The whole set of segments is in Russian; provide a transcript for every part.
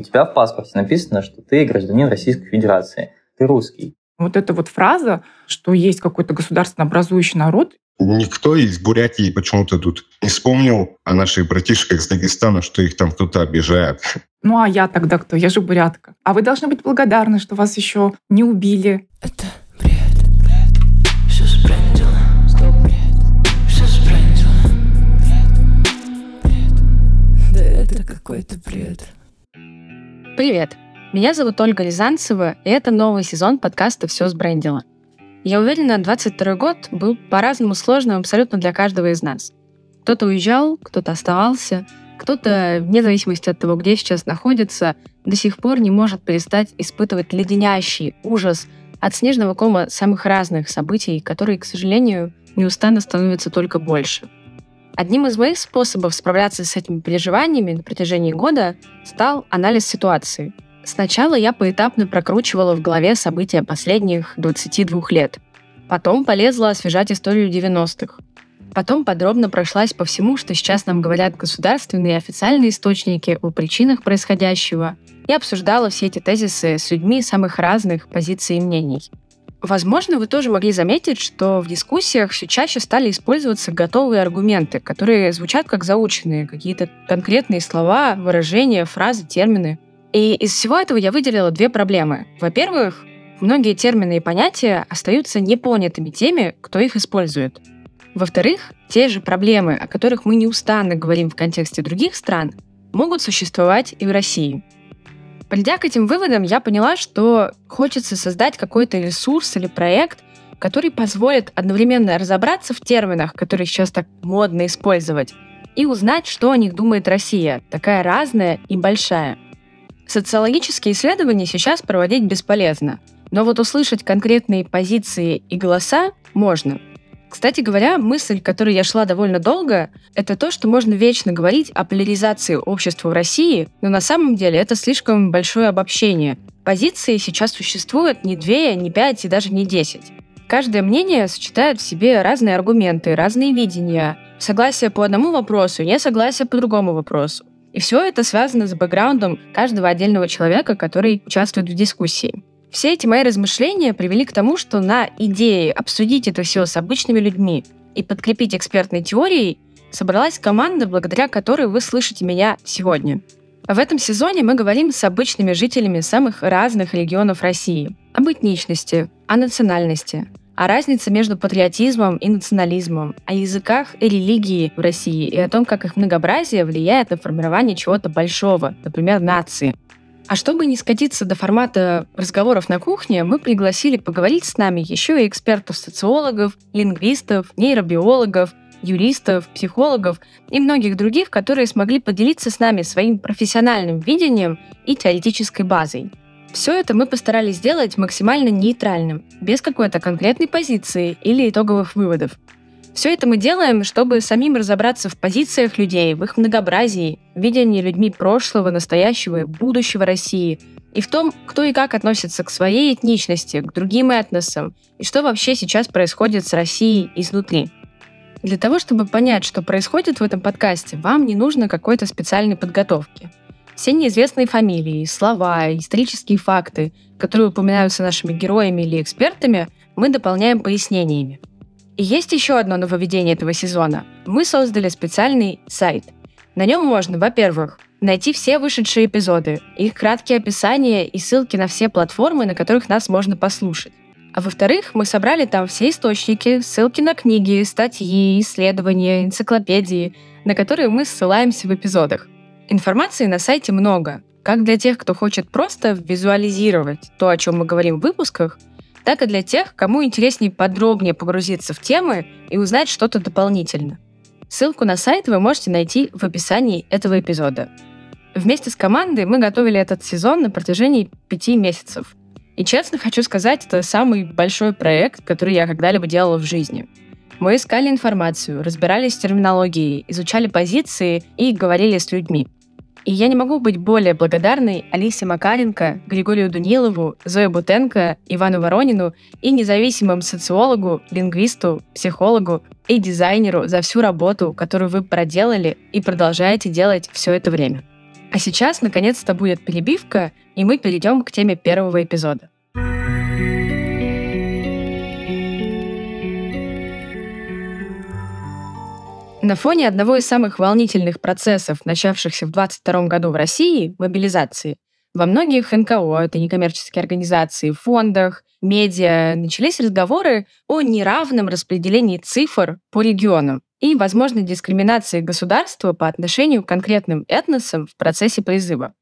у тебя в паспорте написано, что ты гражданин Российской Федерации, ты русский. Вот эта вот фраза, что есть какой-то государственно образующий народ, Никто из Бурятии почему-то тут не вспомнил о наших братишках из Дагестана, что их там кто-то обижает. Ну а я тогда кто? Я же бурятка. А вы должны быть благодарны, что вас еще не убили. Это Привет! Меня зовут Ольга Рязанцева, и это новый сезон подкаста «Все сбрендило». Я уверена, 22 год был по-разному сложным абсолютно для каждого из нас. Кто-то уезжал, кто-то оставался, кто-то, вне зависимости от того, где сейчас находится, до сих пор не может перестать испытывать леденящий ужас от снежного кома самых разных событий, которые, к сожалению, неустанно становятся только больше. Одним из моих способов справляться с этими переживаниями на протяжении года стал анализ ситуации — Сначала я поэтапно прокручивала в голове события последних 22 лет. Потом полезла освежать историю 90-х. Потом подробно прошлась по всему, что сейчас нам говорят государственные и официальные источники о причинах происходящего, и обсуждала все эти тезисы с людьми самых разных позиций и мнений. Возможно, вы тоже могли заметить, что в дискуссиях все чаще стали использоваться готовые аргументы, которые звучат как заученные, какие-то конкретные слова, выражения, фразы, термины — и из всего этого я выделила две проблемы. Во-первых, многие термины и понятия остаются непонятыми теми, кто их использует. Во-вторых, те же проблемы, о которых мы неустанно говорим в контексте других стран, могут существовать и в России. Придя к этим выводам, я поняла, что хочется создать какой-то ресурс или проект, который позволит одновременно разобраться в терминах, которые сейчас так модно использовать, и узнать, что о них думает Россия, такая разная и большая – Социологические исследования сейчас проводить бесполезно, но вот услышать конкретные позиции и голоса можно. Кстати говоря, мысль, которой я шла довольно долго, это то, что можно вечно говорить о поляризации общества в России, но на самом деле это слишком большое обобщение. Позиции сейчас существуют не две, не пять и даже не десять. Каждое мнение сочетает в себе разные аргументы, разные видения, согласие по одному вопросу, несогласие по другому вопросу. И все это связано с бэкграундом каждого отдельного человека, который участвует в дискуссии. Все эти мои размышления привели к тому, что на идее обсудить это все с обычными людьми и подкрепить экспертной теорией собралась команда, благодаря которой вы слышите меня сегодня. В этом сезоне мы говорим с обычными жителями самых разных регионов России. Об этничности, о национальности, о разнице между патриотизмом и национализмом, о языках и религии в России и о том, как их многообразие влияет на формирование чего-то большого, например, нации. А чтобы не скатиться до формата разговоров на кухне, мы пригласили поговорить с нами еще и экспертов-социологов, лингвистов, нейробиологов, юристов, психологов и многих других, которые смогли поделиться с нами своим профессиональным видением и теоретической базой. Все это мы постарались сделать максимально нейтральным, без какой-то конкретной позиции или итоговых выводов. Все это мы делаем, чтобы самим разобраться в позициях людей, в их многообразии, видении людьми прошлого, настоящего и будущего России, и в том, кто и как относится к своей этничности, к другим этносам, и что вообще сейчас происходит с Россией изнутри. Для того, чтобы понять, что происходит в этом подкасте, вам не нужно какой-то специальной подготовки. Все неизвестные фамилии, слова, исторические факты, которые упоминаются нашими героями или экспертами, мы дополняем пояснениями. И есть еще одно нововведение этого сезона. Мы создали специальный сайт. На нем можно, во-первых, найти все вышедшие эпизоды, их краткие описания и ссылки на все платформы, на которых нас можно послушать. А во-вторых, мы собрали там все источники, ссылки на книги, статьи, исследования, энциклопедии, на которые мы ссылаемся в эпизодах. Информации на сайте много, как для тех, кто хочет просто визуализировать то, о чем мы говорим в выпусках, так и для тех, кому интереснее подробнее погрузиться в темы и узнать что-то дополнительно. Ссылку на сайт вы можете найти в описании этого эпизода. Вместе с командой мы готовили этот сезон на протяжении пяти месяцев. И честно хочу сказать, это самый большой проект, который я когда-либо делала в жизни. Мы искали информацию, разбирались с терминологией, изучали позиции и говорили с людьми – и я не могу быть более благодарной Алисе Макаренко, Григорию Дунилову, Зое Бутенко, Ивану Воронину и независимым социологу, лингвисту, психологу и дизайнеру за всю работу, которую вы проделали и продолжаете делать все это время. А сейчас, наконец-то, будет перебивка, и мы перейдем к теме первого эпизода. На фоне одного из самых волнительных процессов, начавшихся в 2022 году в России, мобилизации, во многих НКО, это некоммерческие организации, фондах, медиа, начались разговоры о неравном распределении цифр по регионам и возможной дискриминации государства по отношению к конкретным этносам в процессе призыва.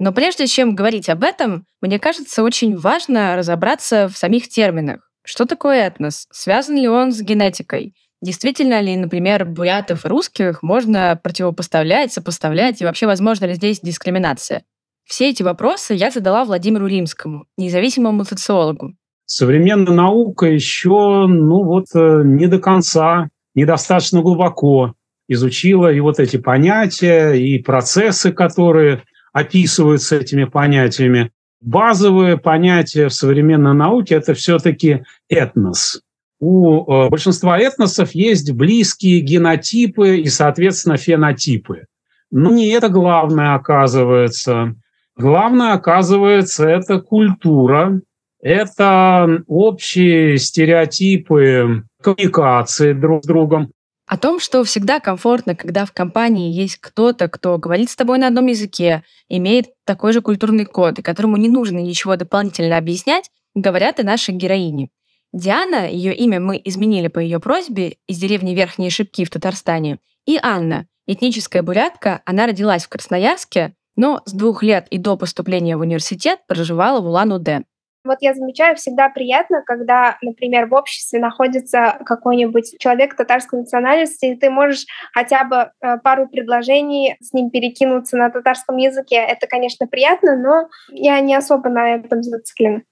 Но прежде чем говорить об этом, мне кажется очень важно разобраться в самих терминах. Что такое этнос? Связан ли он с генетикой? Действительно ли, например, бурятов и русских можно противопоставлять, сопоставлять, и вообще возможно ли здесь дискриминация? Все эти вопросы я задала Владимиру Римскому, независимому социологу. Современная наука еще, ну вот, э, не до конца, недостаточно глубоко изучила и вот эти понятия, и процессы, которые описываются этими понятиями. Базовые понятия в современной науке – это все-таки этнос у э, большинства этносов есть близкие генотипы и, соответственно, фенотипы. Но не это главное оказывается. Главное, оказывается, это культура, это общие стереотипы коммуникации друг с другом. О том, что всегда комфортно, когда в компании есть кто-то, кто говорит с тобой на одном языке, имеет такой же культурный код, и которому не нужно ничего дополнительно объяснять, говорят и наши героини. Диана, ее имя мы изменили по ее просьбе, из деревни Верхние Шипки в Татарстане, и Анна, этническая бурятка, она родилась в Красноярске, но с двух лет и до поступления в университет проживала в Улан-Удэ. Вот я замечаю, всегда приятно, когда, например, в обществе находится какой-нибудь человек татарской национальности, и ты можешь хотя бы э, пару предложений с ним перекинуться на татарском языке. Это, конечно, приятно, но я не особо на этом зациклена.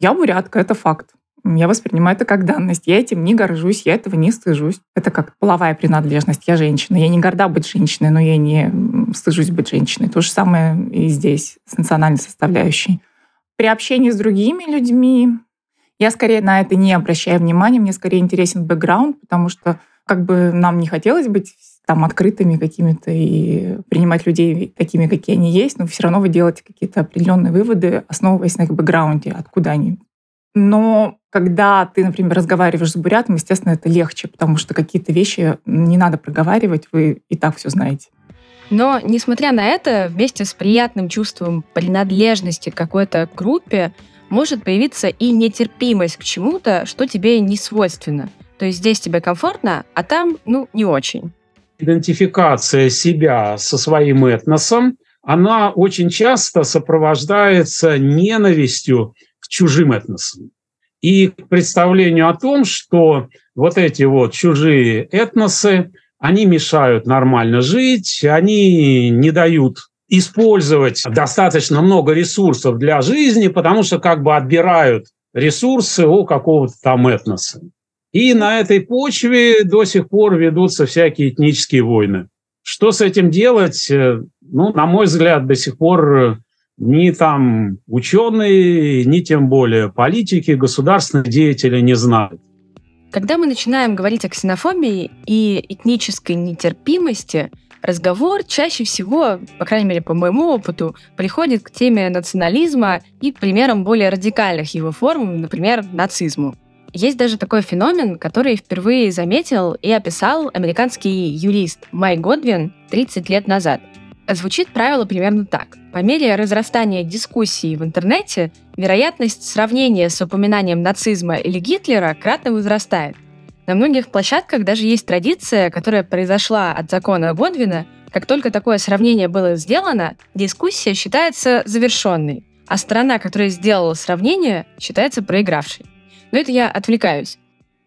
Я бурятка, это факт. Я воспринимаю это как данность. Я этим не горжусь, я этого не стыжусь. Это как половая принадлежность. Я женщина. Я не горда быть женщиной, но я не стыжусь быть женщиной. То же самое и здесь с национальной составляющей. При общении с другими людьми я скорее на это не обращаю внимания. Мне скорее интересен бэкграунд, потому что как бы нам не хотелось быть там открытыми какими-то и принимать людей такими, какие они есть, но все равно вы делаете какие-то определенные выводы, основываясь на их бэкграунде, откуда они но когда ты, например, разговариваешь с бурятом, естественно, это легче, потому что какие-то вещи не надо проговаривать, вы и так все знаете. Но, несмотря на это, вместе с приятным чувством принадлежности к какой-то группе может появиться и нетерпимость к чему-то, что тебе не свойственно. То есть здесь тебе комфортно, а там, ну, не очень. Идентификация себя со своим этносом, она очень часто сопровождается ненавистью к чужим этносам. И к представлению о том, что вот эти вот чужие этносы, они мешают нормально жить, они не дают использовать достаточно много ресурсов для жизни, потому что как бы отбирают ресурсы у какого-то там этноса. И на этой почве до сих пор ведутся всякие этнические войны. Что с этим делать? Э, ну, на мой взгляд, до сих пор ни там ученые, ни тем более политики, государственные деятели не знают. Когда мы начинаем говорить о ксенофобии и этнической нетерпимости, разговор чаще всего, по крайней мере по моему опыту, приходит к теме национализма и к примерам более радикальных его форм, например, нацизму. Есть даже такой феномен, который впервые заметил и описал американский юрист Май Годвин 30 лет назад – Звучит правило примерно так. По мере разрастания дискуссий в интернете, вероятность сравнения с упоминанием нацизма или Гитлера кратно возрастает. На многих площадках даже есть традиция, которая произошла от закона Годвина. Как только такое сравнение было сделано, дискуссия считается завершенной, а сторона, которая сделала сравнение, считается проигравшей. Но это я отвлекаюсь.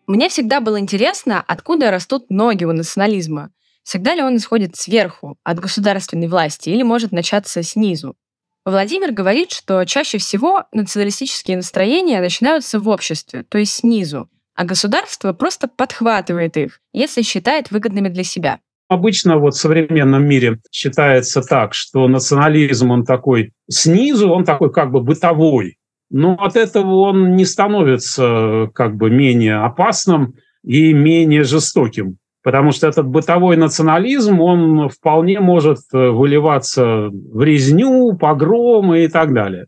Мне всегда было интересно, откуда растут ноги у национализма – Всегда ли он исходит сверху, от государственной власти, или может начаться снизу? Владимир говорит, что чаще всего националистические настроения начинаются в обществе, то есть снизу, а государство просто подхватывает их, если считает выгодными для себя. Обычно вот в современном мире считается так, что национализм, он такой снизу, он такой как бы бытовой. Но от этого он не становится как бы менее опасным и менее жестоким. Потому что этот бытовой национализм, он вполне может э, выливаться в резню, погромы и так далее.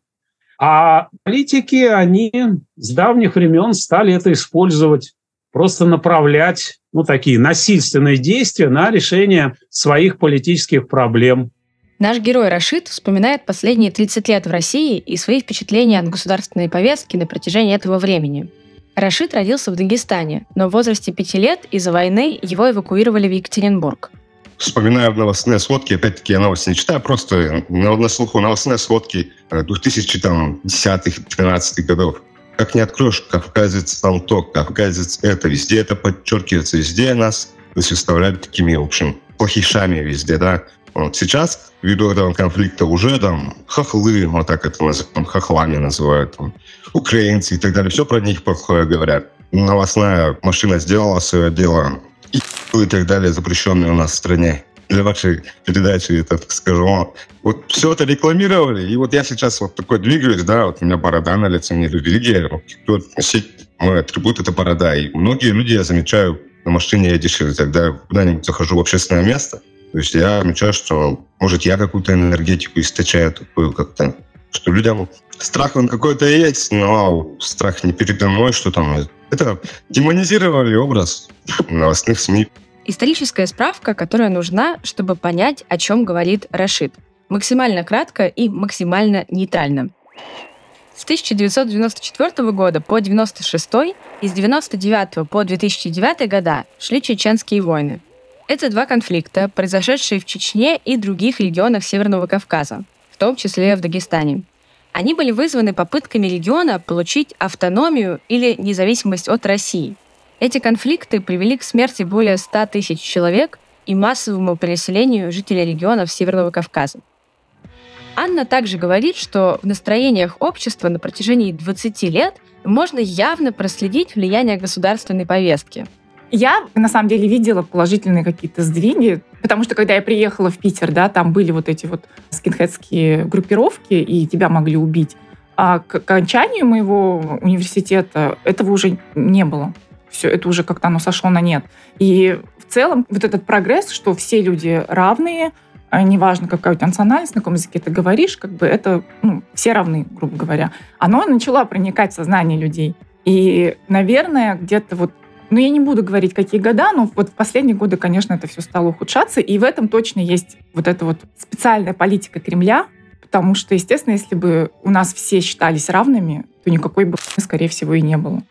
А политики, они с давних времен стали это использовать, просто направлять ну, такие насильственные действия на решение своих политических проблем. Наш герой Рашид вспоминает последние 30 лет в России и свои впечатления от государственной повестки на протяжении этого времени. Рашид родился в Дагестане, но в возрасте 5 лет из-за войны его эвакуировали в Екатеринбург. Вспоминаю новостные сводки, опять-таки я новости не читаю, просто на, на слуху новостные сводки 2010-2013 годов. Как не откроешь, кавказец там то, кавказец это, везде это подчеркивается, везде нас выставляют такими, в общем, плохишами везде, да. Вот сейчас, ввиду этого конфликта, уже там хохлы, вот так это называют, хохлами называют, там, украинцы и так далее, все про них плохое говорят. Новостная машина сделала свое дело, и, и так далее, запрещенные у нас в стране. Для вашей передачи это скажу. Вот все это рекламировали, и вот я сейчас вот такой двигаюсь, да, вот у меня борода на лице, мне кто носить мой атрибут это борода. И многие люди, я замечаю, на машине едешь, или тогда куда-нибудь захожу в общественное место, то есть я замечаю, что, может, я какую-то энергетику источаю такую как-то, что людям страх он какой-то есть, но страх не передо мной, что там. Это демонизировали образ новостных СМИ. Историческая справка, которая нужна, чтобы понять, о чем говорит Рашид. Максимально кратко и максимально нейтрально. С 1994 года по 1996 и с 1999 по 2009 года шли чеченские войны. Это два конфликта, произошедшие в Чечне и других регионах Северного Кавказа, в том числе в Дагестане. Они были вызваны попытками региона получить автономию или независимость от России. Эти конфликты привели к смерти более 100 тысяч человек и массовому переселению жителей регионов Северного Кавказа. Анна также говорит, что в настроениях общества на протяжении 20 лет можно явно проследить влияние государственной повестки – я, на самом деле, видела положительные какие-то сдвиги, потому что, когда я приехала в Питер, да, там были вот эти вот скинхедские группировки, и тебя могли убить. А к окончанию моего университета этого уже не было. Все, это уже как-то оно сошло на нет. И в целом вот этот прогресс, что все люди равные, а неважно, какая у тебя национальность, на каком языке ты говоришь, как бы это, ну, все равны, грубо говоря. Оно начало проникать в сознание людей. И, наверное, где-то вот но я не буду говорить, какие года, но вот в последние годы, конечно, это все стало ухудшаться. И в этом точно есть вот эта вот специальная политика Кремля, потому что, естественно, если бы у нас все считались равными, то никакой бы, скорее всего, и не было.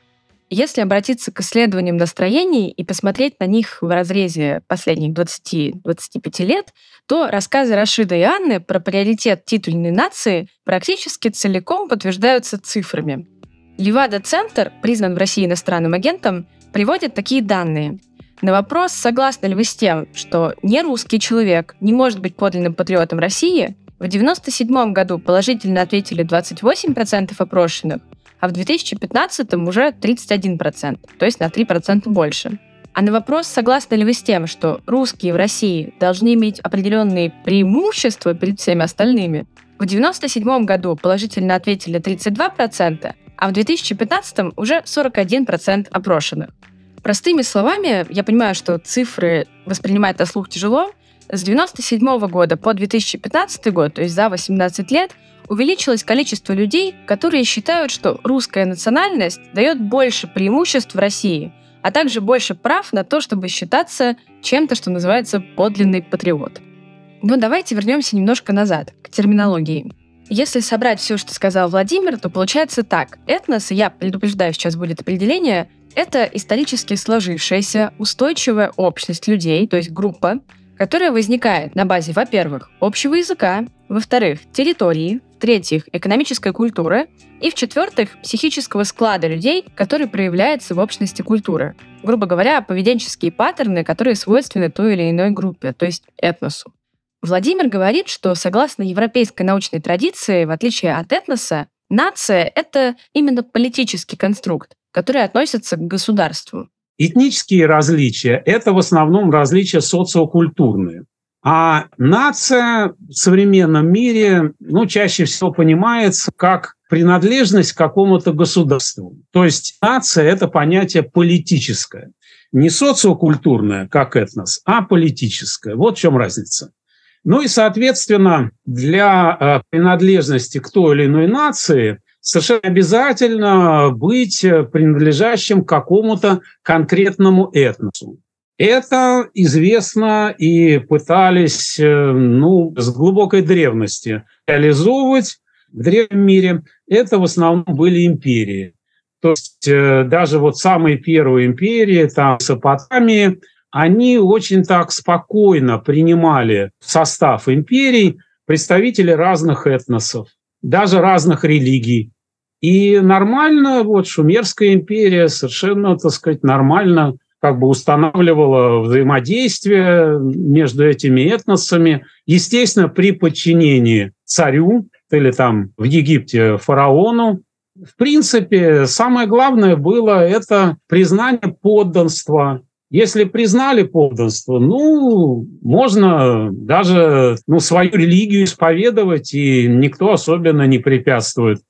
Если обратиться к исследованиям настроений и посмотреть на них в разрезе последних 20-25 лет, то рассказы Рашида и Анны про приоритет титульной нации практически целиком подтверждаются цифрами. Левада-центр признан в России иностранным агентом приводит такие данные. На вопрос, согласны ли вы с тем, что не русский человек не может быть подлинным патриотом России, в 1997 году положительно ответили 28% опрошенных, а в 2015 уже 31%, то есть на 3% больше. А на вопрос, согласны ли вы с тем, что русские в России должны иметь определенные преимущества перед всеми остальными, в 1997 году положительно ответили 32%, а в 2015 уже 41% опрошенных. Простыми словами, я понимаю, что цифры воспринимать на слух тяжело. С 1997 года по 2015 год, то есть за 18 лет, увеличилось количество людей, которые считают, что русская национальность дает больше преимуществ в России, а также больше прав на то, чтобы считаться чем-то, что называется подлинный патриот. Но давайте вернемся немножко назад, к терминологии. Если собрать все, что сказал Владимир, то получается так. Этнос, я предупреждаю, сейчас будет определение, это исторически сложившаяся устойчивая общность людей, то есть группа, которая возникает на базе, во-первых, общего языка, во-вторых, территории, в-третьих, экономической культуры и, в-четвертых, психического склада людей, который проявляется в общности культуры. Грубо говоря, поведенческие паттерны, которые свойственны той или иной группе, то есть этносу. Владимир говорит, что согласно европейской научной традиции, в отличие от этноса, нация — это именно политический конструкт, который относится к государству. Этнические различия – это в основном различия социокультурные. А нация в современном мире ну, чаще всего понимается как принадлежность к какому-то государству. То есть нация – это понятие политическое. не социокультурное, как этнос, а политическое. Вот в чем разница. Ну и, соответственно, для э, принадлежности к той или иной нации совершенно обязательно быть принадлежащим к какому-то конкретному этносу. Это известно и пытались ну, с глубокой древности реализовывать в древнем мире. Это в основном были империи. То есть э, даже вот самые первые империи, там, Сопотамии, они очень так спокойно принимали в состав империй представителей разных этносов, даже разных религий. И нормально, вот Шумерская империя совершенно, так сказать, нормально как бы устанавливала взаимодействие между этими этносами, естественно, при подчинении царю или там в Египте фараону, в принципе, самое главное было это признание подданства. Если признали подданство, ну, можно даже ну, свою религию исповедовать, и никто особенно не препятствует.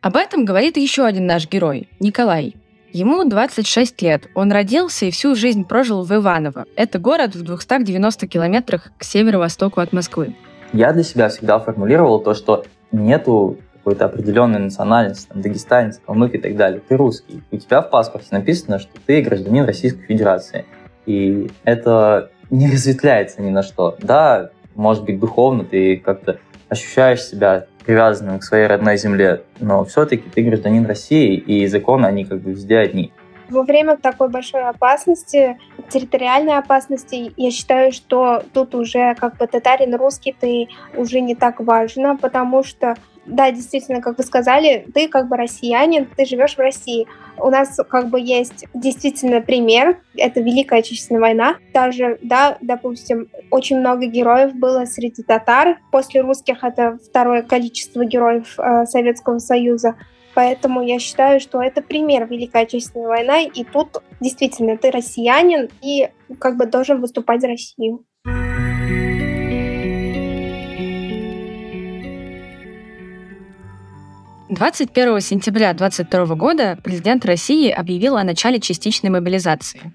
Об этом говорит еще один наш герой, Николай. Ему 26 лет. Он родился и всю жизнь прожил в Иваново. Это город в 290 километрах к северо-востоку от Москвы. Я для себя всегда формулировал то, что нету какой-то определенной национальности, там, дагестанец, калмык и так далее, ты русский. У тебя в паспорте написано, что ты гражданин Российской Федерации. И это не разветвляется ни на что. Да, может быть, духовно ты как-то ощущаешь себя привязанным к своей родной земле, но все-таки ты гражданин России, и законы, они как бы везде одни. Во время такой большой опасности, территориальной опасности, я считаю, что тут уже как бы татарин русский ты уже не так важно, потому что да, действительно, как вы сказали, ты как бы россиянин, ты живешь в России. У нас как бы есть действительно пример, это Великая Отечественная война. Даже, да, допустим, очень много героев было среди татар. После русских это второе количество героев э, Советского Союза. Поэтому я считаю, что это пример Великой Отечественной войны, и тут действительно ты россиянин и как бы должен выступать за Россию. 21 сентября 2022 года президент России объявил о начале частичной мобилизации.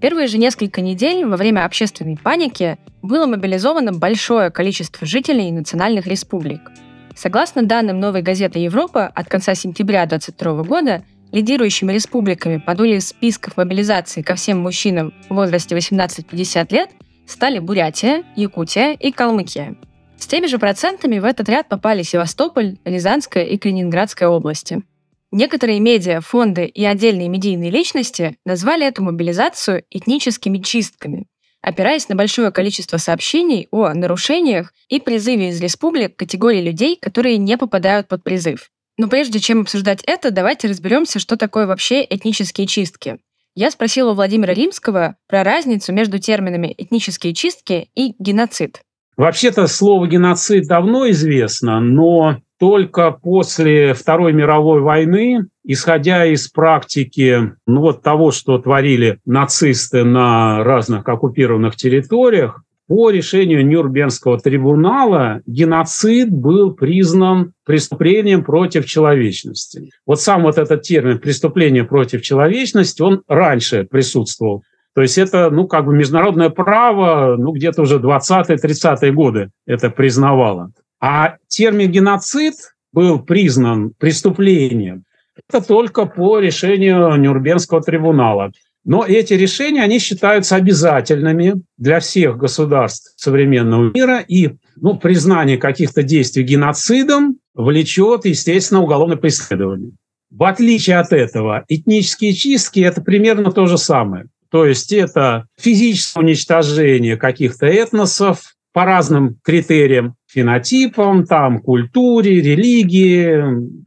Первые же несколько недель во время общественной паники было мобилизовано большое количество жителей национальных республик. Согласно данным новой газеты «Европа», от конца сентября 2022 года лидирующими республиками по доле списков мобилизации ко всем мужчинам в возрасте 18-50 лет стали Бурятия, Якутия и Калмыкия – с теми же процентами в этот ряд попали Севастополь, Рязанская и Калининградская области. Некоторые медиа, фонды и отдельные медийные личности назвали эту мобилизацию этническими чистками, опираясь на большое количество сообщений о нарушениях и призыве из республик категории людей, которые не попадают под призыв. Но прежде чем обсуждать это, давайте разберемся, что такое вообще этнические чистки. Я спросила у Владимира Римского про разницу между терминами «этнические чистки» и «геноцид». Вообще-то слово геноцид давно известно, но только после Второй мировой войны, исходя из практики ну, вот того, что творили нацисты на разных оккупированных территориях, по решению Нюрнбергского трибунала геноцид был признан преступлением против человечности. Вот сам вот этот термин «преступление против человечности», он раньше присутствовал то есть это, ну, как бы международное право, ну, где-то уже 20-30-е годы это признавало. А термин геноцид был признан преступлением. Это только по решению Нюрнбергского трибунала. Но эти решения, они считаются обязательными для всех государств современного мира, и ну, признание каких-то действий геноцидом влечет, естественно, уголовное преследование. В отличие от этого, этнические чистки – это примерно то же самое. То есть это физическое уничтожение каких-то этносов по разным критериям, фенотипам, там, культуре, религии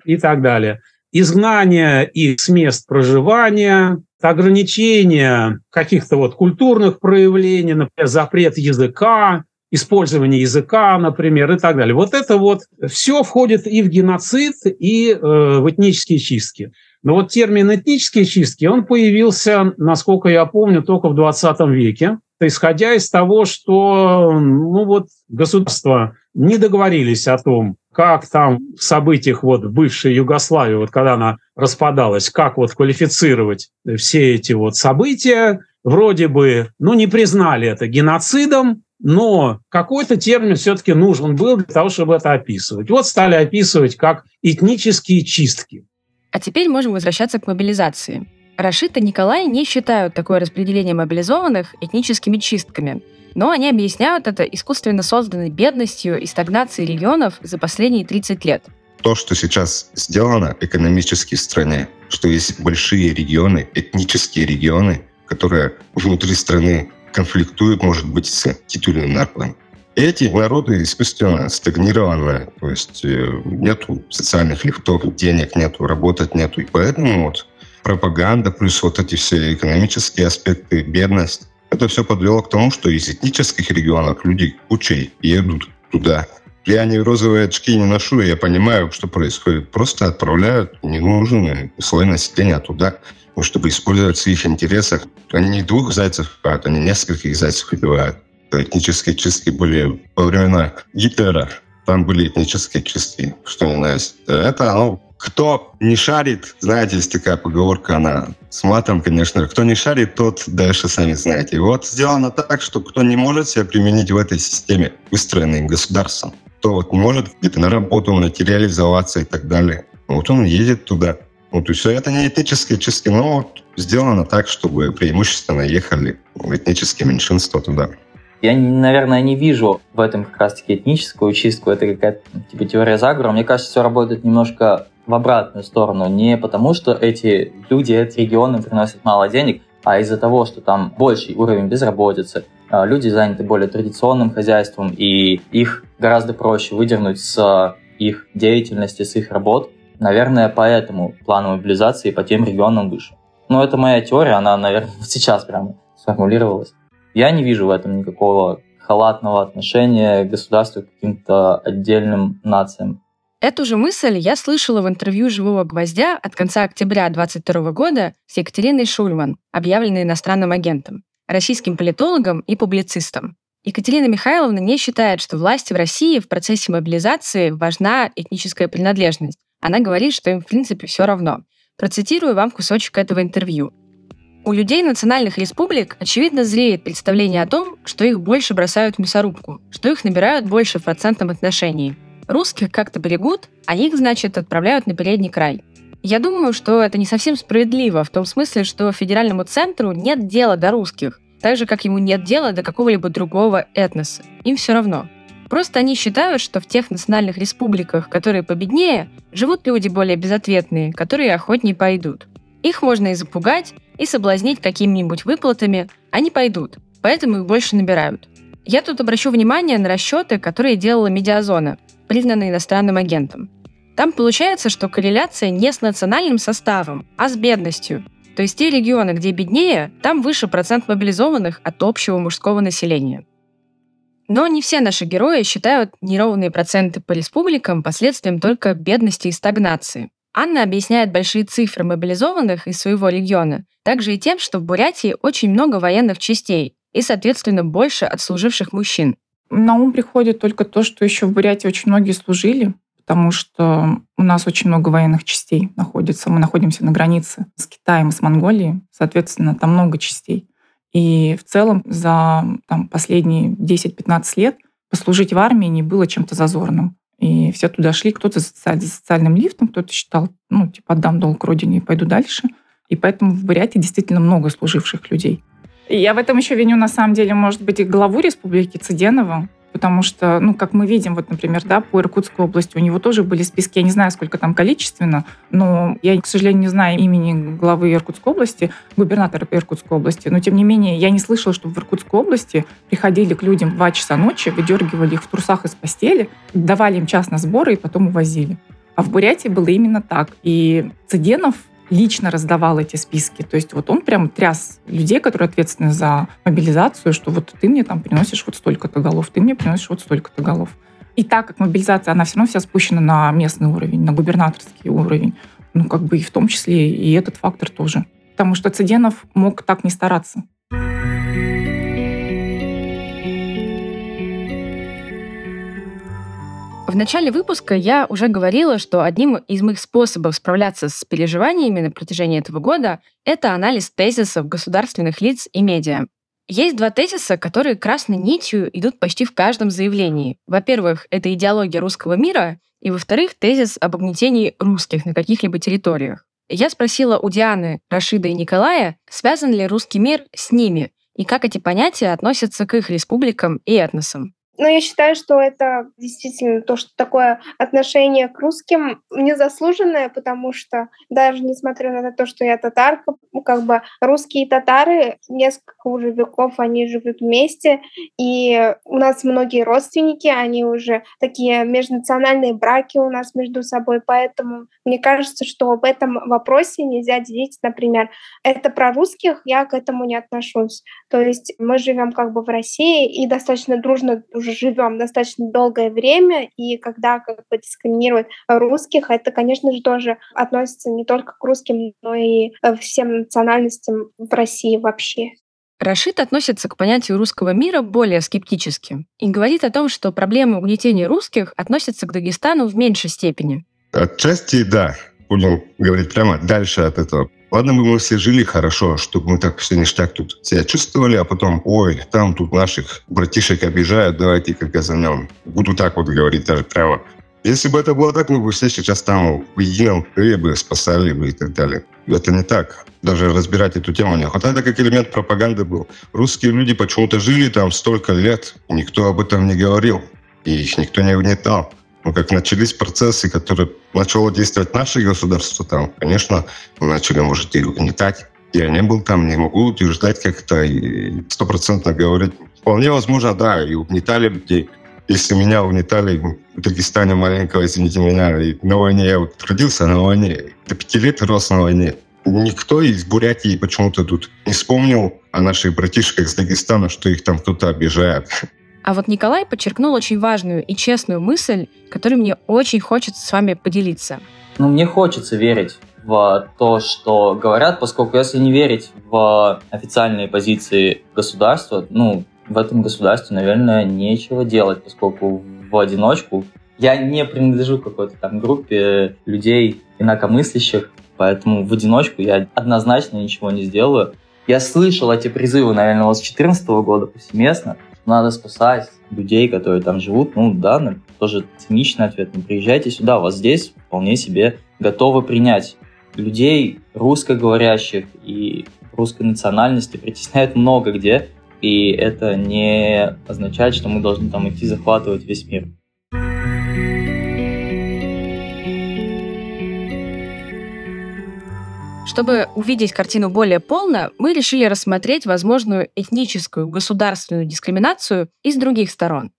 и так далее. Изгнание их с мест проживания, ограничение каких-то вот культурных проявлений, например, запрет языка, использование языка, например, и так далее. Вот это вот все входит и в геноцид, и э, в этнические чистки. Но вот термин «этнические чистки», он появился, насколько я помню, только в 20 веке, исходя из того, что ну вот, государства не договорились о том, как там в событиях вот бывшей Югославии, вот когда она распадалась, как вот квалифицировать все эти вот события, вроде бы, ну, не признали это геноцидом, но какой-то термин все-таки нужен был для того, чтобы это описывать. Вот стали описывать как этнические чистки. А теперь можем возвращаться к мобилизации. Рашид и Николай не считают такое распределение мобилизованных этническими чистками, но они объясняют это искусственно созданной бедностью и стагнацией регионов за последние 30 лет. То, что сейчас сделано экономически в стране, что есть большие регионы, этнические регионы, которые внутри страны конфликтуют, может быть, с титульным народом. Эти народы искусственно стагнированные, то есть э, нету социальных лифтов, денег нету, работать нету. И поэтому вот пропаганда плюс вот эти все экономические аспекты, бедность, это все подвело к тому, что из этнических регионов люди кучей едут туда. Я не розовые очки не ношу, я понимаю, что происходит. Просто отправляют ненужный слой населения туда, чтобы использовать в своих интересах. Они не двух зайцев убивают, они нескольких зайцев убивают. Этнические чистки были во времена Гитлера. Там были этнические чистки, что не знаю. Это, ну, кто не шарит, знаете, есть такая поговорка, она с матом, конечно. Кто не шарит, тот дальше сами знаете. Вот сделано так, что кто не может себя применить в этой системе, выстроенной государством, кто вот может где-то на работу материализоваться и так далее, вот он едет туда. Вот и все. Это не этнические чистки, но вот сделано так, чтобы преимущественно ехали этнические меньшинства туда. Я, наверное, не вижу в этом как раз-таки этническую чистку. Это какая-то типа теория заговора. Мне кажется, все работает немножко в обратную сторону. Не потому, что эти люди, эти регионы приносят мало денег, а из-за того, что там больший уровень безработицы, а, люди заняты более традиционным хозяйством, и их гораздо проще выдернуть с их деятельности, с их работ. Наверное, поэтому план мобилизации по тем регионам выше. Но это моя теория, она, наверное, сейчас прямо сформулировалась. Я не вижу в этом никакого халатного отношения государства к каким-то отдельным нациям. Эту же мысль я слышала в интервью «Живого гвоздя» от конца октября 2022 года с Екатериной Шульман, объявленной иностранным агентом, российским политологом и публицистом. Екатерина Михайловна не считает, что власти в России в процессе мобилизации важна этническая принадлежность. Она говорит, что им в принципе все равно. Процитирую вам кусочек этого интервью. У людей национальных республик, очевидно, зреет представление о том, что их больше бросают в мясорубку, что их набирают больше в процентном отношении. Русских как-то берегут, а их, значит, отправляют на передний край. Я думаю, что это не совсем справедливо, в том смысле, что федеральному центру нет дела до русских, так же, как ему нет дела до какого-либо другого этноса. Им все равно. Просто они считают, что в тех национальных республиках, которые победнее, живут люди более безответные, которые охотнее пойдут. Их можно и запугать, и соблазнить какими-нибудь выплатами, они пойдут, поэтому их больше набирают. Я тут обращу внимание на расчеты, которые делала Медиазона, признанная иностранным агентом. Там получается, что корреляция не с национальным составом, а с бедностью. То есть те регионы, где беднее, там выше процент мобилизованных от общего мужского населения. Но не все наши герои считают неровные проценты по республикам последствием только бедности и стагнации. Анна объясняет большие цифры мобилизованных из своего региона также и тем, что в Бурятии очень много военных частей и, соответственно, больше отслуживших мужчин. На ум приходит только то, что еще в Бурятии очень многие служили, потому что у нас очень много военных частей находится. Мы находимся на границе с Китаем и с Монголией, соответственно, там много частей. И в целом за там, последние 10-15 лет послужить в армии не было чем-то зазорным. И все туда шли, кто-то за, социаль, за социальным лифтом, кто-то считал, ну, типа, отдам долг родине и пойду дальше. И поэтому в Бурятии действительно много служивших людей. И я в этом еще виню, на самом деле, может быть, и главу республики Цыденова, потому что, ну, как мы видим, вот, например, да, по Иркутской области, у него тоже были списки, я не знаю, сколько там количественно, но я, к сожалению, не знаю имени главы Иркутской области, губернатора Иркутской области, но, тем не менее, я не слышала, что в Иркутской области приходили к людям в 2 часа ночи, выдергивали их в трусах из постели, давали им час на сборы и потом увозили. А в Бурятии было именно так. И Цыденов лично раздавал эти списки. То есть вот он прям тряс людей, которые ответственны за мобилизацию, что вот ты мне там приносишь вот столько-то голов, ты мне приносишь вот столько-то голов. И так как мобилизация, она все равно вся спущена на местный уровень, на губернаторский уровень, ну как бы и в том числе и этот фактор тоже. Потому что Цыденов мог так не стараться. В начале выпуска я уже говорила, что одним из моих способов справляться с переживаниями на протяжении этого года — это анализ тезисов государственных лиц и медиа. Есть два тезиса, которые красной нитью идут почти в каждом заявлении. Во-первых, это идеология русского мира, и, во-вторых, тезис об угнетении русских на каких-либо территориях. Я спросила у Дианы, Рашида и Николая, связан ли русский мир с ними, и как эти понятия относятся к их республикам и этносам. Но я считаю, что это действительно то, что такое отношение к русским незаслуженное, потому что даже несмотря на то, что я татарка, как бы русские татары несколько уже веков, они живут вместе, и у нас многие родственники, они уже такие межнациональные браки у нас между собой, поэтому мне кажется, что об этом вопросе нельзя делить, например, это про русских, я к этому не отношусь. То есть мы живем как бы в России и достаточно дружно уже живем достаточно долгое время, и когда как бы дискриминируют русских, это, конечно же, тоже относится не только к русским, но и э, всем национальностям в России вообще. Рашид относится к понятию русского мира более скептически и говорит о том, что проблемы угнетения русских относятся к Дагестану в меньшей степени. Отчасти да, будем говорить прямо дальше от этого. Ладно бы мы все жили хорошо, чтобы мы так все ништяк тут себя чувствовали, а потом, ой, там тут наших братишек обижают, давайте как газанем. Буду так вот говорить даже прямо. Если бы это было так, мы бы все сейчас там в едином крыле бы спасали бы и так далее. Это не так. Даже разбирать эту тему не хватает. Это как элемент пропаганды был. Русские люди почему-то жили там столько лет, никто об этом не говорил, и их никто не угнетал ну, как начались процессы, которые начало действовать наше государство там, конечно, начали, может, и угнетать. Я не был там, не могу утверждать как-то и стопроцентно говорить. Вполне возможно, да, и угнетали людей. Если меня угнетали в Дагестане маленького, извините меня, и на войне, я вот родился на войне, до пяти лет рос на войне. Никто из Бурятии почему-то тут не вспомнил о наших братишках из Дагестана, что их там кто-то обижает. А вот Николай подчеркнул очень важную и честную мысль, которой мне очень хочется с вами поделиться. Ну, мне хочется верить в то, что говорят, поскольку если не верить в официальные позиции государства, ну, в этом государстве, наверное, нечего делать, поскольку в одиночку я не принадлежу какой-то там группе людей инакомыслящих, поэтому в одиночку я однозначно ничего не сделаю. Я слышал эти призывы, наверное, с 2014 года повсеместно, надо спасать людей, которые там живут. Ну да, тоже циничный ответ. Ну, приезжайте сюда, вас здесь вполне себе готовы принять. Людей русскоговорящих и русской национальности притесняют много где, и это не означает, что мы должны там идти захватывать весь мир. Чтобы увидеть картину более полно, мы решили рассмотреть возможную этническую государственную дискриминацию из других сторон.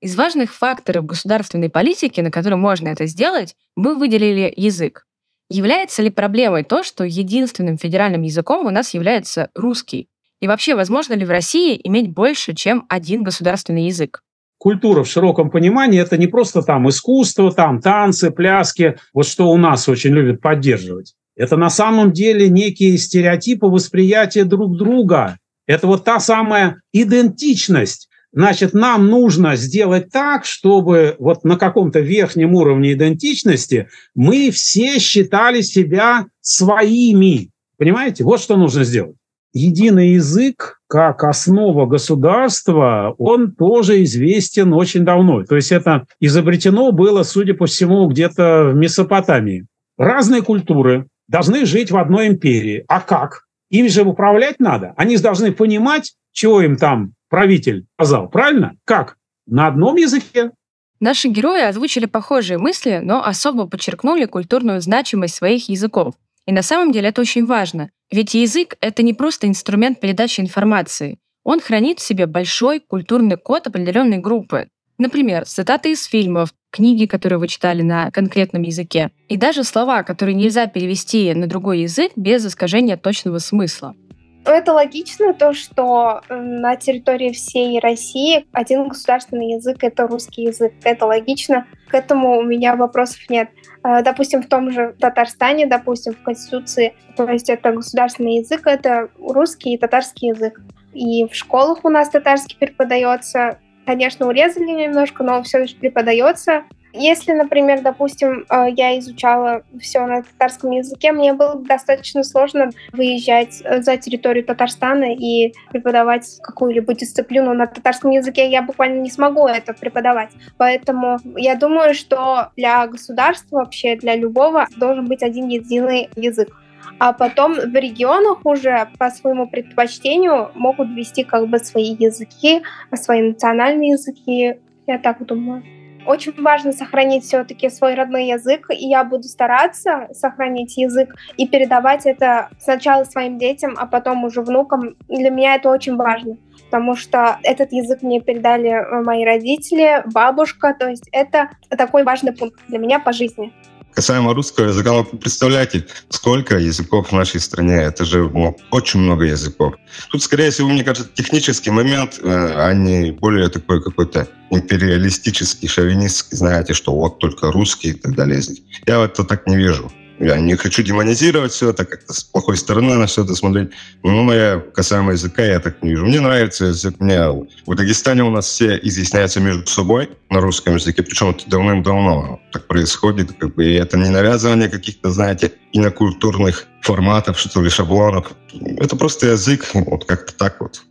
Из важных факторов государственной политики, на которые можно это сделать, мы выделили язык. Является ли проблемой то, что единственным федеральным языком у нас является русский? И вообще, возможно ли в России иметь больше, чем один государственный язык? Культура в широком понимании – это не просто там искусство, там танцы, пляски, вот что у нас очень любят поддерживать. Это на самом деле некие стереотипы восприятия друг друга. Это вот та самая идентичность. Значит, нам нужно сделать так, чтобы вот на каком-то верхнем уровне идентичности мы все считали себя своими. Понимаете? Вот что нужно сделать. Единый язык как основа государства, он тоже известен очень давно. То есть это изобретено было, судя по всему, где-то в Месопотамии. Разные культуры, должны жить в одной империи. А как? Им же управлять надо. Они же должны понимать, чего им там правитель сказал. Правильно? Как? На одном языке. Наши герои озвучили похожие мысли, но особо подчеркнули культурную значимость своих языков. И на самом деле это очень важно. Ведь язык — это не просто инструмент передачи информации. Он хранит в себе большой культурный код определенной группы. Например, цитаты из фильмов, книги, которые вы читали на конкретном языке, и даже слова, которые нельзя перевести на другой язык без искажения точного смысла. Это логично, то, что э, на территории всей России один государственный язык — это русский язык. Это логично. К этому у меня вопросов нет. Э, допустим, в том же Татарстане, допустим, в Конституции, то есть это государственный язык, это русский и татарский язык. И в школах у нас татарский преподается, конечно, урезали немножко, но все же преподается. Если, например, допустим, э, я изучала все на татарском языке, мне было достаточно сложно выезжать э, за территорию Татарстана и преподавать какую-либо дисциплину на татарском языке. Я буквально не смогу это преподавать. Поэтому я думаю, что для государства вообще, для любого, должен быть один единый язык а потом в регионах уже по своему предпочтению могут вести как бы свои языки, свои национальные языки. Я так думаю. Очень важно сохранить все-таки свой родной язык, и я буду стараться сохранить язык и передавать это сначала своим детям, а потом уже внукам. Для меня это очень важно, потому что этот язык мне передали мои родители, бабушка, то есть это такой важный пункт для меня по жизни. Касаемо русского языка, вы представляете, сколько языков в нашей стране? Это же ну, очень много языков. Тут, скорее всего, мне кажется, технический момент, э, а не более такой какой-то империалистический, шовинистский, знаете, что вот только русский и так далее Я это так не вижу. Я не хочу демонизировать все это, как-то с плохой стороны на все это смотреть. Но моя касаемо языка я так не вижу. Мне нравится язык. Мне... В Дагестане у нас все изъясняются между собой на русском языке, причем это давным-давно так происходит. Как бы, и это не навязывание каких-то, знаете, инокультурных форматов, что ли, шаблонов. Это просто язык, вот как-то так вот.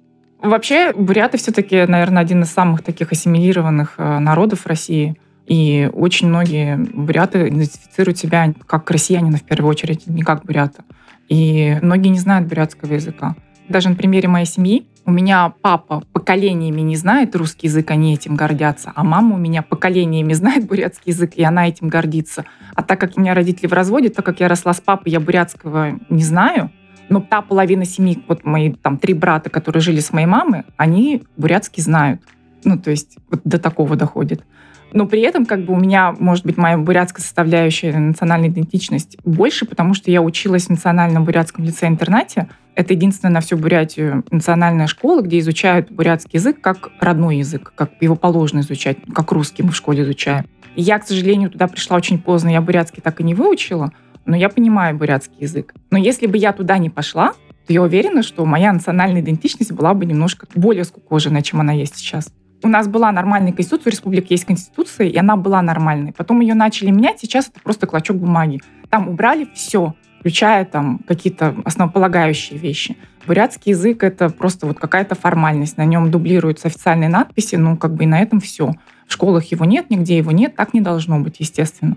Вообще, буряты все-таки, наверное, один из самых таких ассимилированных э, народов России – и очень многие буряты идентифицируют себя как россиянина в первую очередь, не как бурята. И многие не знают бурятского языка. Даже на примере моей семьи у меня папа поколениями не знает русский язык, они этим гордятся, а мама у меня поколениями знает бурятский язык, и она этим гордится. А так как у меня родители в разводе, так как я росла с папой, я бурятского не знаю, но та половина семьи, вот мои там три брата, которые жили с моей мамой, они бурятский знают. Ну, то есть вот до такого доходит. Но при этом как бы у меня, может быть, моя бурятская составляющая, национальная идентичность больше, потому что я училась в национальном бурятском лице-интернате. Это единственная на всю Бурятию национальная школа, где изучают бурятский язык как родной язык, как его положено изучать, как русский мы в школе изучаем. Я, к сожалению, туда пришла очень поздно, я бурятский так и не выучила, но я понимаю бурятский язык. Но если бы я туда не пошла, то я уверена, что моя национальная идентичность была бы немножко более скукоженная, чем она есть сейчас у нас была нормальная конституция, у республики есть конституция, и она была нормальной. Потом ее начали менять, сейчас это просто клочок бумаги. Там убрали все, включая там какие-то основополагающие вещи. Бурятский язык — это просто вот какая-то формальность. На нем дублируются официальные надписи, ну, как бы и на этом все. В школах его нет, нигде его нет, так не должно быть, естественно.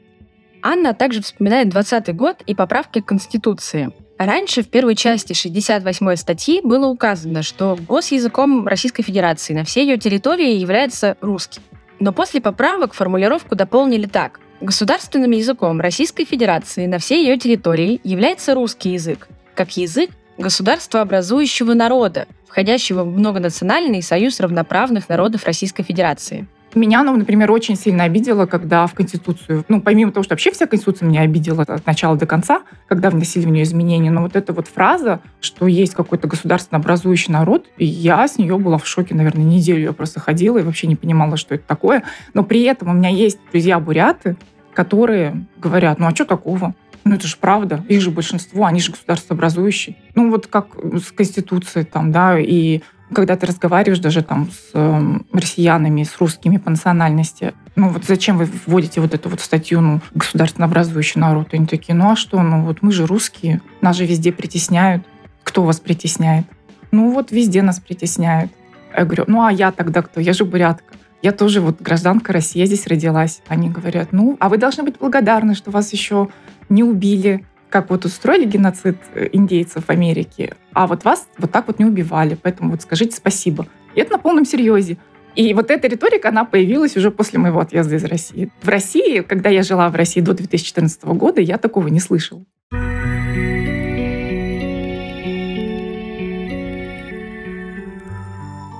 Анна также вспоминает 20 год и поправки к Конституции. Раньше в первой части 68 статьи было указано, что госязыком Российской Федерации на всей ее территории является русский. Но после поправок формулировку дополнили так. Государственным языком Российской Федерации на всей ее территории является русский язык, как язык государствообразующего народа, входящего в многонациональный союз равноправных народов Российской Федерации. Меня, ну, например, очень сильно обидело, когда в Конституцию, ну, помимо того, что вообще вся Конституция меня обидела от начала до конца, когда вносили в нее изменения, но вот эта вот фраза, что есть какой-то государственно образующий народ, и я с нее была в шоке, наверное, неделю я просто ходила и вообще не понимала, что это такое. Но при этом у меня есть друзья-буряты, которые говорят, ну, а что такого? Ну, это же правда. Их же большинство, они же государствообразующие. Ну, вот как с Конституцией там, да, и когда ты разговариваешь даже там с э, россиянами, с русскими по национальности, ну вот зачем вы вводите вот эту вот статью, ну, государственно образующий народ? И они такие, ну а что, ну вот мы же русские, нас же везде притесняют. Кто вас притесняет? Ну вот везде нас притесняют. Я говорю, ну а я тогда кто? Я же бурятка. Я тоже вот гражданка России, я здесь родилась. Они говорят, ну, а вы должны быть благодарны, что вас еще не убили, как вот устроили геноцид э, индейцев в Америке, а вот вас вот так вот не убивали, поэтому вот скажите спасибо. И это на полном серьезе. И вот эта риторика, она появилась уже после моего отъезда из России. В России, когда я жила в России до 2014 года, я такого не слышала.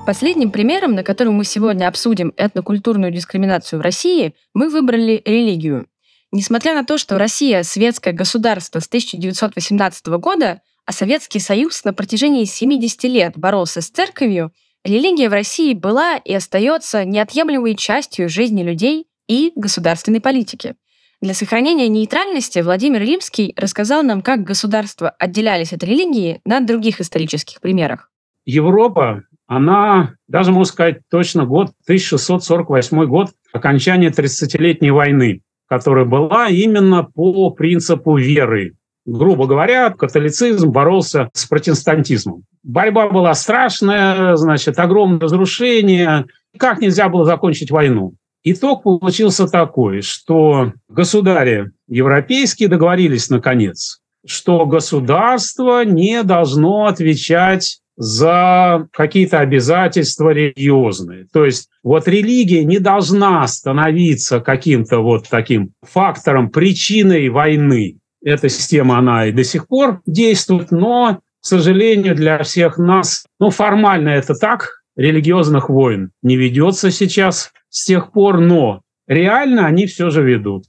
Последним примером, на котором мы сегодня обсудим этнокультурную дискриминацию в России, мы выбрали религию. Несмотря на то, что Россия — светское государство с 1918 года, а Советский Союз на протяжении 70 лет боролся с церковью, религия в России была и остается неотъемлемой частью жизни людей и государственной политики. Для сохранения нейтральности Владимир Римский рассказал нам, как государства отделялись от религии на других исторических примерах. Европа она, даже можно сказать точно, год 1648 год, окончание 30-летней войны, которая была именно по принципу веры. Грубо говоря, католицизм боролся с протестантизмом. Борьба была страшная, значит, огромное разрушение. Как нельзя было закончить войну? Итог получился такой, что государи европейские договорились наконец, что государство не должно отвечать за какие-то обязательства религиозные. То есть вот религия не должна становиться каким-то вот таким фактором, причиной войны. Эта система, она и до сих пор действует, но, к сожалению, для всех нас, ну, формально это так, религиозных войн не ведется сейчас с тех пор, но реально они все же ведут.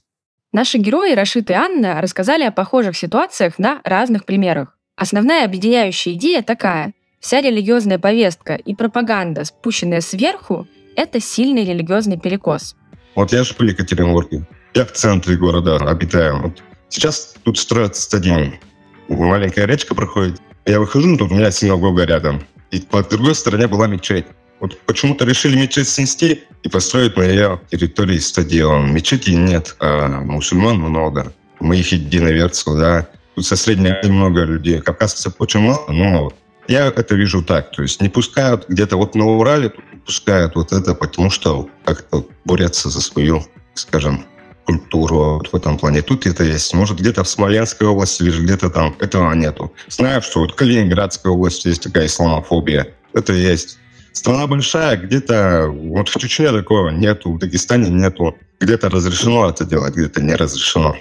Наши герои Рашид и Анна рассказали о похожих ситуациях на разных примерах. Основная объединяющая идея такая – Вся религиозная повестка и пропаганда, спущенная сверху, это сильный религиозный перекос. Вот я же в Екатеринбурге. Я в центре города обитаю. Вот сейчас тут строят стадион. Маленькая речка проходит. Я выхожу, ну, тут у меня синагога рядом. И по другой стороне была мечеть. Вот почему-то решили мечеть снести и построить на ее территории стадион. Мечети нет, а мусульман много. Мы их единоверцев, да. Тут со Средней много людей. Кавказцев очень мало, но я это вижу так, то есть не пускают где-то вот на Урале, пускают вот это, потому что как-то борются за свою, скажем, культуру вот в этом плане. Тут это есть. Может, где-то в Смоленской области или где-то там этого нету. Знаю, что вот в Калининградской области есть такая исламофобия. Это есть. Страна большая, где-то вот в Чечне такого нету, в Дагестане нету. Где-то разрешено это делать, где-то не разрешено.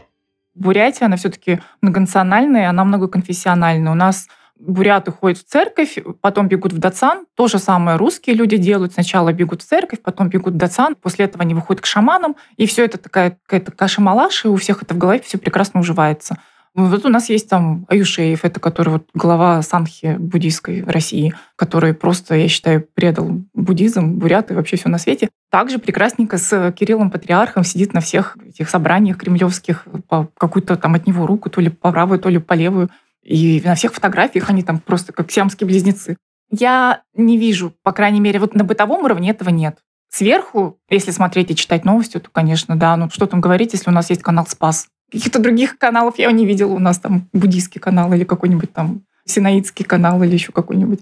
Бурятия, она все-таки многонациональная, она многоконфессиональная. У нас буряты ходят в церковь, потом бегут в Дацан. То же самое русские люди делают. Сначала бегут в церковь, потом бегут в Дацан, после этого они выходят к шаманам, и все это такая какая-то каша-малаша, и у всех это в голове все прекрасно уживается. Вот у нас есть там Аюшеев, это который вот глава Санхи буддийской России, который просто, я считаю, предал буддизм, бурят и вообще все на свете. Также прекрасненько с Кириллом Патриархом сидит на всех этих собраниях кремлевских по какую-то там от него руку, то ли по правую, то ли по левую. И на всех фотографиях они там просто как сиамские близнецы. Я не вижу, по крайней мере, вот на бытовом уровне этого нет. Сверху, если смотреть и читать новости, то, конечно, да, ну что там говорить, если у нас есть канал «Спас». Каких-то других каналов я не видела. У нас там буддийский канал или какой-нибудь там синаитский канал или еще какой-нибудь.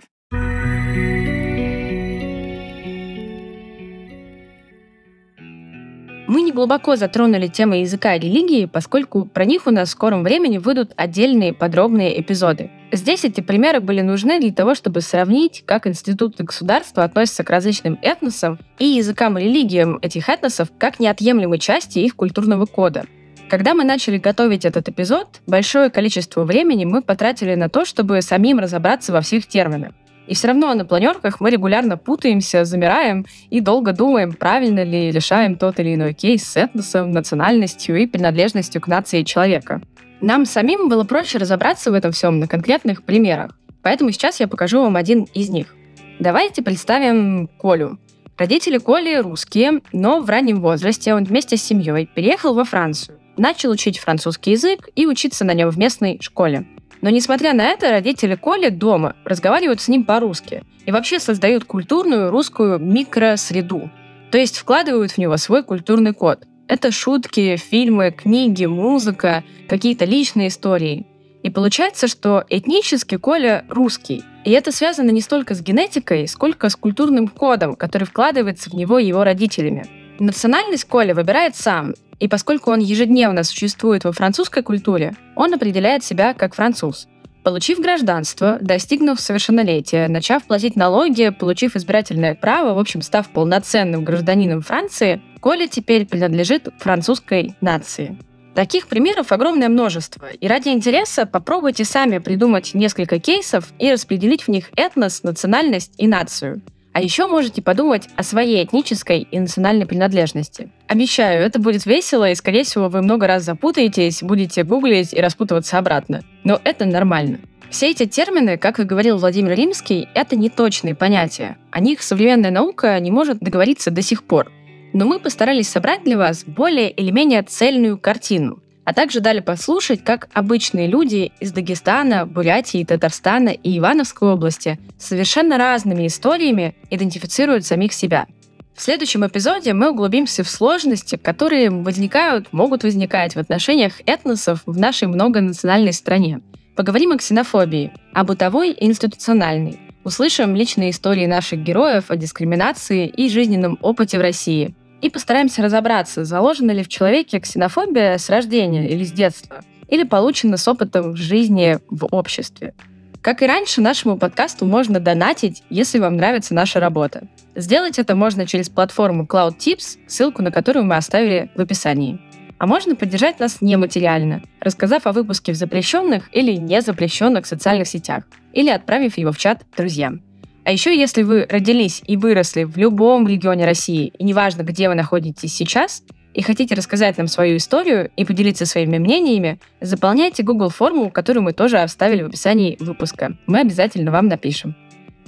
Мы не глубоко затронули темы языка и религии, поскольку про них у нас в скором времени выйдут отдельные подробные эпизоды. Здесь эти примеры были нужны для того, чтобы сравнить, как институты государства относятся к различным этносам и языкам и религиям этих этносов как неотъемлемой части их культурного кода. Когда мы начали готовить этот эпизод, большое количество времени мы потратили на то, чтобы самим разобраться во всех терминах. И все равно на планерках мы регулярно путаемся, замираем и долго думаем, правильно ли решаем тот или иной кейс с этносом, национальностью и принадлежностью к нации человека. Нам самим было проще разобраться в этом всем на конкретных примерах. Поэтому сейчас я покажу вам один из них. Давайте представим Колю. Родители Коли русские, но в раннем возрасте он вместе с семьей переехал во Францию, начал учить французский язык и учиться на нем в местной школе. Но несмотря на это, родители Коли дома разговаривают с ним по-русски и вообще создают культурную русскую микросреду. То есть вкладывают в него свой культурный код. Это шутки, фильмы, книги, музыка, какие-то личные истории. И получается, что этнически Коля русский. И это связано не столько с генетикой, сколько с культурным кодом, который вкладывается в него его родителями. Национальность Коля выбирает сам, и поскольку он ежедневно существует во французской культуре, он определяет себя как француз. Получив гражданство, достигнув совершеннолетия, начав платить налоги, получив избирательное право, в общем, став полноценным гражданином Франции, Коля теперь принадлежит французской нации. Таких примеров огромное множество, и ради интереса попробуйте сами придумать несколько кейсов и распределить в них этнос, национальность и нацию. А еще можете подумать о своей этнической и национальной принадлежности. Обещаю, это будет весело, и, скорее всего, вы много раз запутаетесь, будете гуглить и распутываться обратно. Но это нормально. Все эти термины, как и говорил Владимир Римский, это неточные понятия. О них современная наука не может договориться до сих пор. Но мы постарались собрать для вас более или менее цельную картину. А также дали послушать, как обычные люди из Дагестана, Бурятии, Татарстана и Ивановской области с совершенно разными историями идентифицируют самих себя. В следующем эпизоде мы углубимся в сложности, которые возникают, могут возникать в отношениях этносов в нашей многонациональной стране. Поговорим о ксенофобии, о бытовой и институциональной. Услышим личные истории наших героев о дискриминации и жизненном опыте в России – и постараемся разобраться, заложена ли в человеке ксенофобия с рождения или с детства, или получена с опытом жизни в обществе. Как и раньше, нашему подкасту можно донатить, если вам нравится наша работа. Сделать это можно через платформу Cloud Tips, ссылку на которую мы оставили в описании. А можно поддержать нас нематериально, рассказав о выпуске в запрещенных или незапрещенных социальных сетях, или отправив его в чат друзьям. А еще, если вы родились и выросли в любом регионе России, и неважно, где вы находитесь сейчас, и хотите рассказать нам свою историю и поделиться своими мнениями, заполняйте Google форму, которую мы тоже оставили в описании выпуска. Мы обязательно вам напишем.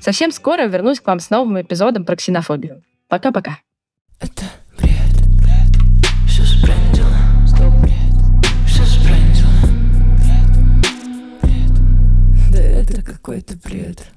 Совсем скоро вернусь к вам с новым эпизодом про ксенофобию. Пока-пока. Это бред, да это какой-то бред.